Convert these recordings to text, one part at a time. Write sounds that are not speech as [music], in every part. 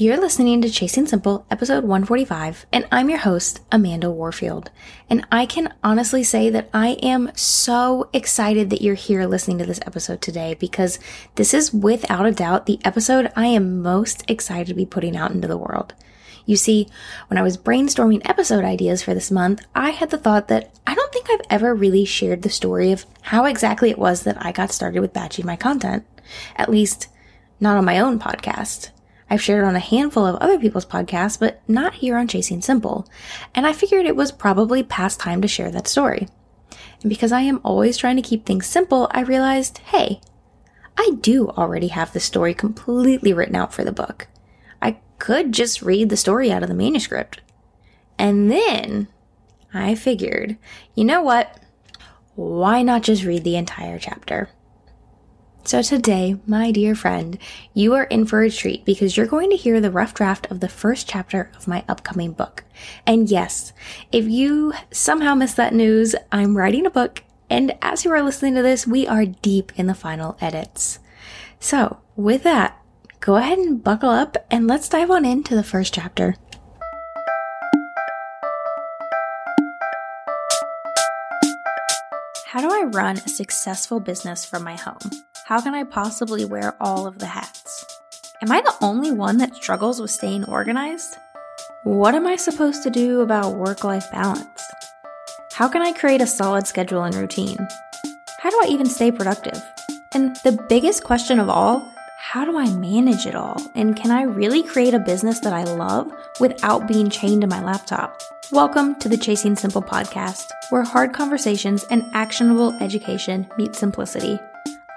You're listening to Chasing Simple, episode 145, and I'm your host, Amanda Warfield. And I can honestly say that I am so excited that you're here listening to this episode today because this is without a doubt the episode I am most excited to be putting out into the world. You see, when I was brainstorming episode ideas for this month, I had the thought that I don't think I've ever really shared the story of how exactly it was that I got started with batching my content. At least, not on my own podcast. I've shared on a handful of other people's podcasts, but not here on Chasing Simple. And I figured it was probably past time to share that story. And because I am always trying to keep things simple, I realized, hey, I do already have the story completely written out for the book. I could just read the story out of the manuscript. And then I figured, you know what? Why not just read the entire chapter? So today, my dear friend, you are in for a treat because you're going to hear the rough draft of the first chapter of my upcoming book. And yes, if you somehow missed that news, I'm writing a book and as you are listening to this, we are deep in the final edits. So with that, go ahead and buckle up and let's dive on into the first chapter. How do I run a successful business from my home? How can I possibly wear all of the hats? Am I the only one that struggles with staying organized? What am I supposed to do about work life balance? How can I create a solid schedule and routine? How do I even stay productive? And the biggest question of all, how do I manage it all? And can I really create a business that I love without being chained to my laptop? Welcome to the Chasing Simple podcast, where hard conversations and actionable education meet simplicity.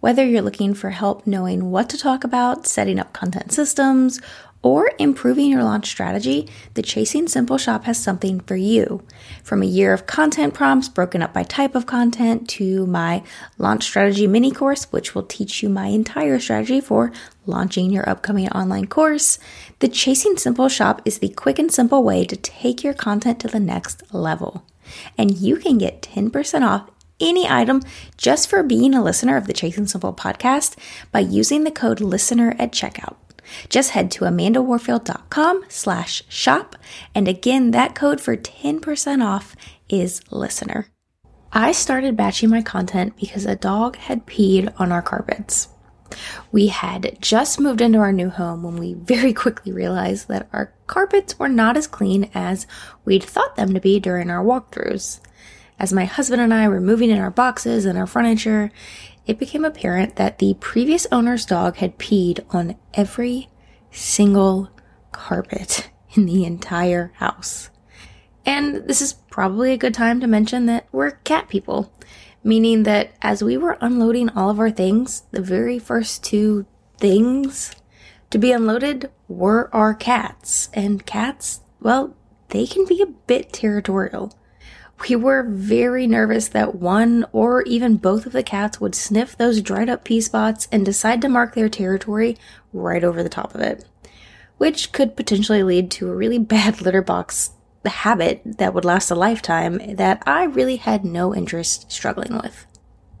Whether you're looking for help knowing what to talk about, setting up content systems, or improving your launch strategy, the Chasing Simple shop has something for you. From a year of content prompts broken up by type of content to my launch strategy mini course, which will teach you my entire strategy for launching your upcoming online course, the Chasing Simple shop is the quick and simple way to take your content to the next level. And you can get 10% off any item just for being a listener of the Chasing Simple podcast by using the code listener at checkout. Just head to amandawarfield.com slash shop. And again, that code for 10% off is listener. I started batching my content because a dog had peed on our carpets. We had just moved into our new home when we very quickly realized that our carpets were not as clean as we'd thought them to be during our walkthroughs. As my husband and I were moving in our boxes and our furniture, it became apparent that the previous owner's dog had peed on every single carpet [laughs] in the entire house. And this is probably a good time to mention that we're cat people, meaning that as we were unloading all of our things, the very first two things to be unloaded were our cats. And cats, well, they can be a bit territorial. We were very nervous that one or even both of the cats would sniff those dried up pee spots and decide to mark their territory right over the top of it, which could potentially lead to a really [laughs] bad litter box habit that would last a lifetime that I really had no interest struggling with.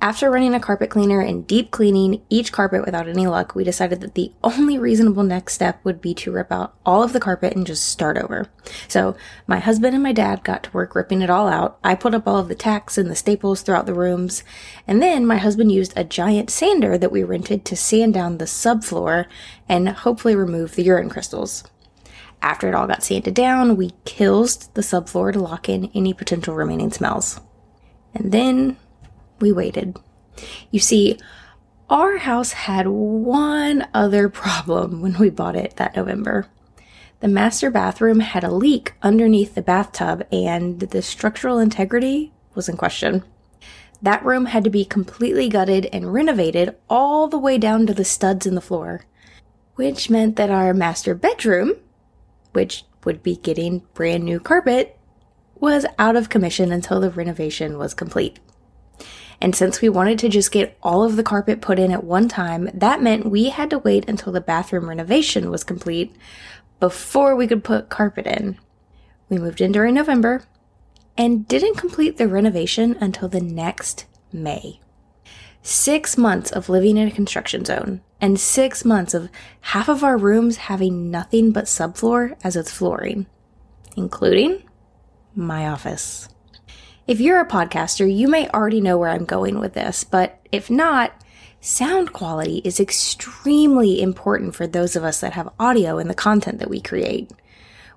After running a carpet cleaner and deep cleaning each carpet without any luck, we decided that the only reasonable next step would be to rip out all of the carpet and just start over. So my husband and my dad got to work ripping it all out. I put up all of the tacks and the staples throughout the rooms. And then my husband used a giant sander that we rented to sand down the subfloor and hopefully remove the urine crystals. After it all got sanded down, we Kilz the subfloor to lock in any potential remaining smells. And then we waited. You see, our house had one other problem when we bought it that November. The master bathroom had a leak underneath the bathtub and the structural integrity was in question. That room had to be completely gutted and renovated all the way down to the studs in the floor, which meant that our master bedroom, which would be getting brand new carpet, was out of commission until the renovation was complete. And since we wanted to just get all of the carpet put in at one time, that meant we had to wait until the bathroom renovation was complete before we could put carpet in. We moved in during November and didn't complete the renovation until the next May. Six months of living in a construction zone, and six months of half of our rooms having nothing but subfloor as its flooring, including my office. If you're a podcaster, you may already know where I'm going with this, but if not, sound quality is extremely important for those of us that have audio in the content that we create.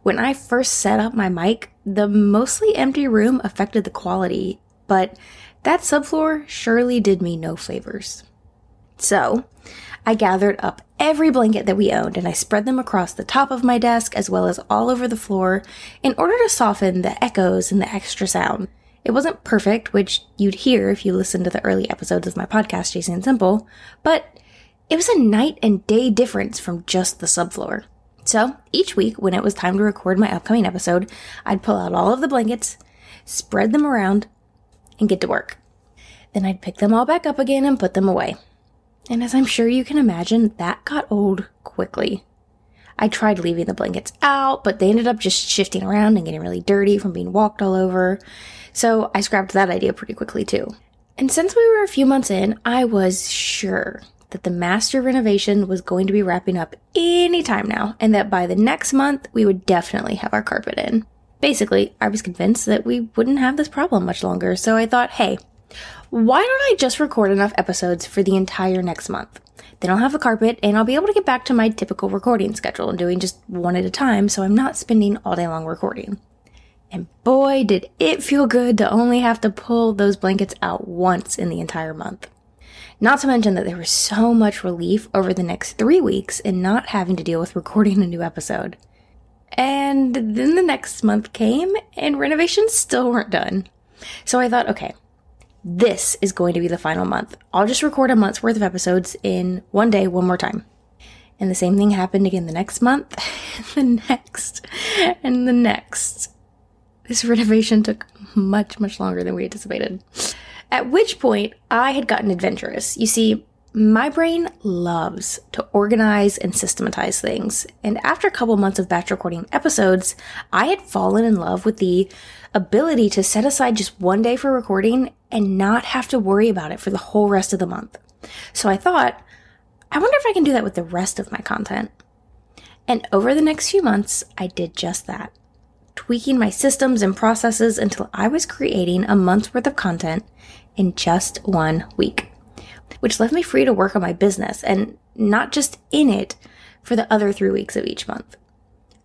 When I first set up my mic, the mostly empty room affected the quality, but that subfloor surely did me no favors. So, I gathered up every blanket that we owned and I spread them across the top of my desk as well as all over the floor in order to soften the echoes and the extra sound. It wasn't perfect, which you'd hear if you listened to the early episodes of my podcast, Chasing Simple, but it was a night and day difference from just the subfloor. So each week, when it was time to record my upcoming episode, I'd pull out all of the blankets, spread them around, and get to work. Then I'd pick them all back up again and put them away. And as I'm sure you can imagine, that got old quickly. I tried leaving the blankets out, but they ended up just shifting around and getting really dirty from being walked all over. So I scrapped that idea pretty quickly too. And since we were a few months in, I was sure that the master renovation was going to be wrapping up any time now, and that by the next month, we would definitely have our carpet in. Basically, I was convinced that we wouldn't have this problem much longer, so I thought, hey, why don't I just record enough episodes for the entire next month? Then I'll have a carpet and I'll be able to get back to my typical recording schedule and doing just one at a time so I'm not spending all day long recording. And boy, did it feel good to only have to pull those blankets out once in the entire month. Not to mention that there was so much relief over the next three weeks in not having to deal with recording a new episode. And then the next month came and renovations still weren't done. So I thought, okay, this is going to be the final month. I'll just record a month's worth of episodes in one day, one more time. And the same thing happened again the next month, [laughs] the next, and the next. This renovation took much, much longer than we anticipated. At which point, I had gotten adventurous. You see, my brain loves to organize and systematize things. And after a couple months of batch recording episodes, I had fallen in love with the ability to set aside just one day for recording and not have to worry about it for the whole rest of the month. So I thought, I wonder if I can do that with the rest of my content. And over the next few months, I did just that tweaking my systems and processes until I was creating a month's worth of content in just one week, which left me free to work on my business and not just in it for the other three weeks of each month.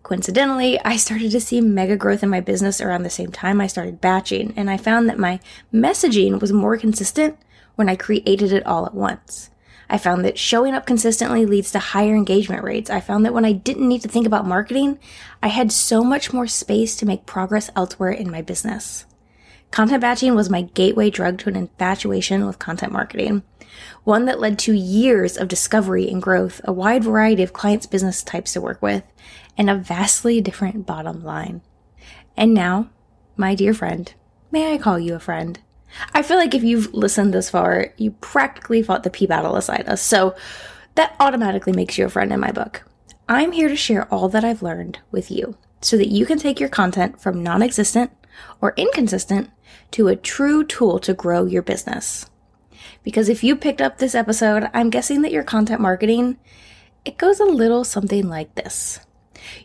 Coincidentally, I started to see mega growth in my business around the same time I started batching, and I found that my messaging was more consistent when I created it all at once. I found that showing up consistently leads to higher engagement rates. I found that when I didn't need to think about marketing, I had so much more space to make progress elsewhere in my business. Content batching was my gateway drug to an infatuation with content marketing, one that led to years of discovery and growth, a wide variety of clients' business types to work with, and a vastly different bottom line. And now, my dear friend, may I call you a friend? I feel like if you've listened this far, you practically fought the pee battle aside us, so that automatically makes you a friend in my book. I'm here to share all that I've learned with you so that you can take your content from non existent or inconsistent to a true tool to grow your business. Because if you picked up this episode, I'm guessing that your content marketing, it goes a little something like this.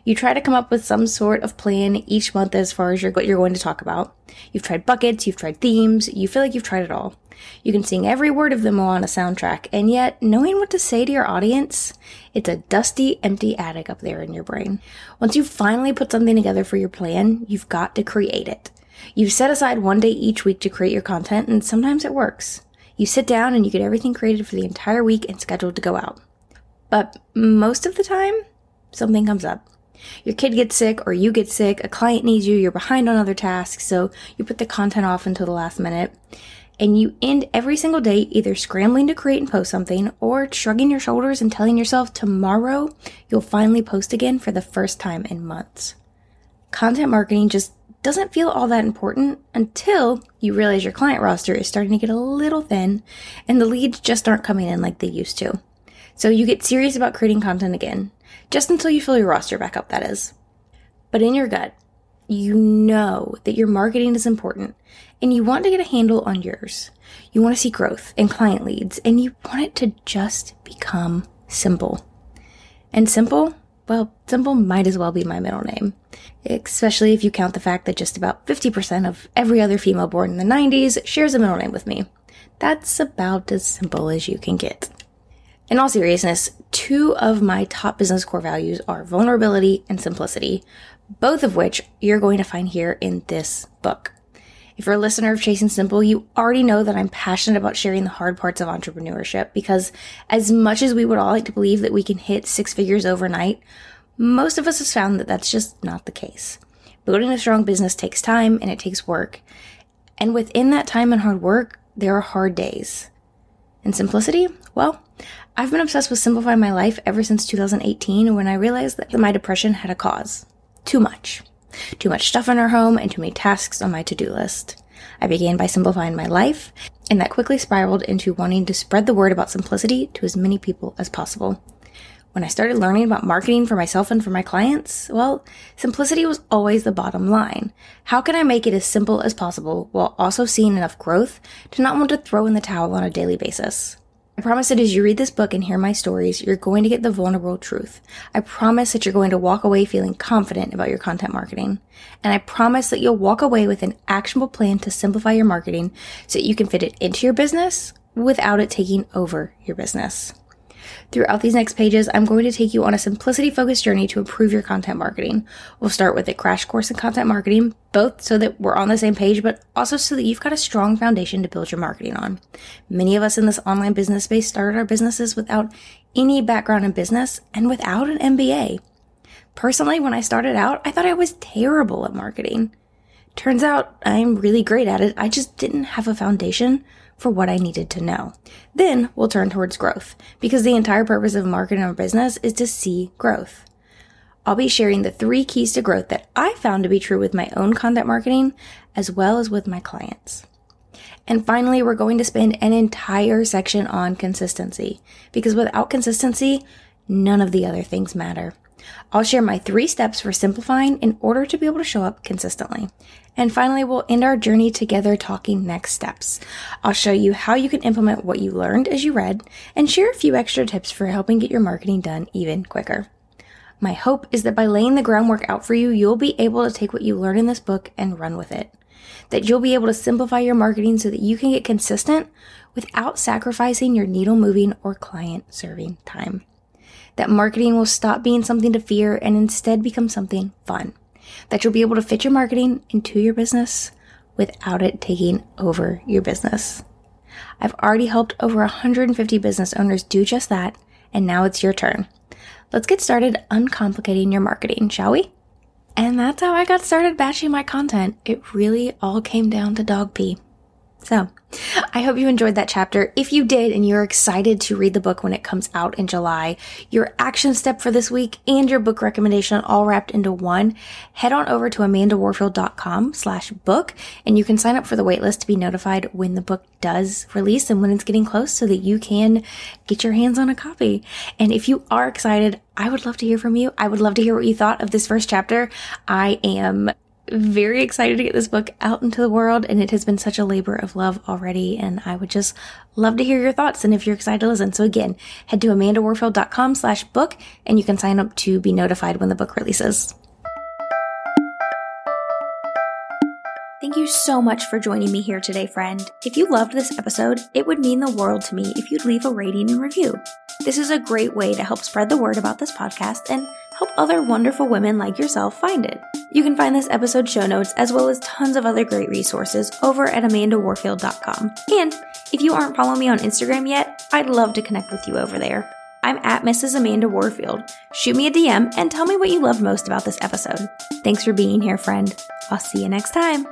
You try to come up with some sort of plan each month as far as you're, what you're going to talk about. You've tried buckets, you've tried themes, you feel like you've tried it all. You can sing every word of them all on a soundtrack, and yet knowing what to say to your audience, it's a dusty, empty attic up there in your brain. Once you finally put something together for your plan, you've got to create it. You've set aside one day each week to create your content, and sometimes it works. You sit down and you get everything created for the entire week and scheduled to go out. But most of the time, something comes up. Your kid gets sick or you get sick, a client needs you, you're behind on other tasks, so you put the content off until the last minute. And you end every single day either scrambling to create and post something or shrugging your shoulders and telling yourself tomorrow you'll finally post again for the first time in months. Content marketing just doesn't feel all that important until you realize your client roster is starting to get a little thin and the leads just aren't coming in like they used to. So you get serious about creating content again, just until you fill your roster back up, that is. But in your gut, you know that your marketing is important and you want to get a handle on yours. You want to see growth and client leads and you want it to just become simple. And simple, well, simple might as well be my middle name. Especially if you count the fact that just about 50% of every other female born in the 90s shares a middle name with me. That's about as simple as you can get. In all seriousness, two of my top business core values are vulnerability and simplicity, both of which you're going to find here in this book. If you're a listener of Chasing Simple, you already know that I'm passionate about sharing the hard parts of entrepreneurship because as much as we would all like to believe that we can hit six figures overnight, most of us have found that that's just not the case. Building a strong business takes time and it takes work. And within that time and hard work, there are hard days. And simplicity? Well, I've been obsessed with simplifying my life ever since 2018 when I realized that my depression had a cause. Too much. Too much stuff in our home and too many tasks on my to-do list. I began by simplifying my life, and that quickly spiraled into wanting to spread the word about simplicity to as many people as possible. When I started learning about marketing for myself and for my clients, well, simplicity was always the bottom line. How can I make it as simple as possible while also seeing enough growth to not want to throw in the towel on a daily basis? I promise that as you read this book and hear my stories, you're going to get the vulnerable truth. I promise that you're going to walk away feeling confident about your content marketing. And I promise that you'll walk away with an actionable plan to simplify your marketing so that you can fit it into your business without it taking over your business. Throughout these next pages, I'm going to take you on a simplicity focused journey to improve your content marketing. We'll start with a crash course in content marketing, both so that we're on the same page, but also so that you've got a strong foundation to build your marketing on. Many of us in this online business space started our businesses without any background in business and without an MBA. Personally, when I started out, I thought I was terrible at marketing. Turns out I'm really great at it. I just didn't have a foundation for what I needed to know. Then we'll turn towards growth because the entire purpose of marketing our business is to see growth. I'll be sharing the three keys to growth that I found to be true with my own content marketing as well as with my clients. And finally, we're going to spend an entire section on consistency because without consistency, none of the other things matter. I'll share my three steps for simplifying in order to be able to show up consistently. And finally, we'll end our journey together talking next steps. I'll show you how you can implement what you learned as you read and share a few extra tips for helping get your marketing done even quicker. My hope is that by laying the groundwork out for you, you'll be able to take what you learn in this book and run with it. That you'll be able to simplify your marketing so that you can get consistent without sacrificing your needle moving or client serving time that marketing will stop being something to fear and instead become something fun. That you'll be able to fit your marketing into your business without it taking over your business. I've already helped over 150 business owners do just that, and now it's your turn. Let's get started uncomplicating your marketing, shall we? And that's how I got started batching my content. It really all came down to dog pee. So, I hope you enjoyed that chapter. If you did and you're excited to read the book when it comes out in July, your action step for this week and your book recommendation all wrapped into one, head on over to amandawarfield.com slash book and you can sign up for the waitlist to be notified when the book does release and when it's getting close so that you can get your hands on a copy. And if you are excited, I would love to hear from you. I would love to hear what you thought of this first chapter. I am very excited to get this book out into the world, and it has been such a labor of love already. And I would just love to hear your thoughts and if you're excited to listen. So again, head to amandawarfield.com slash book and you can sign up to be notified when the book releases. Thank you so much for joining me here today, friend. If you loved this episode, it would mean the world to me if you'd leave a rating and review. This is a great way to help spread the word about this podcast and help other wonderful women like yourself find it. You can find this episode show notes as well as tons of other great resources over at amandawarfield.com. And if you aren't following me on Instagram yet, I'd love to connect with you over there. I'm at Mrs. Amanda Warfield. Shoot me a DM and tell me what you loved most about this episode. Thanks for being here, friend. I'll see you next time.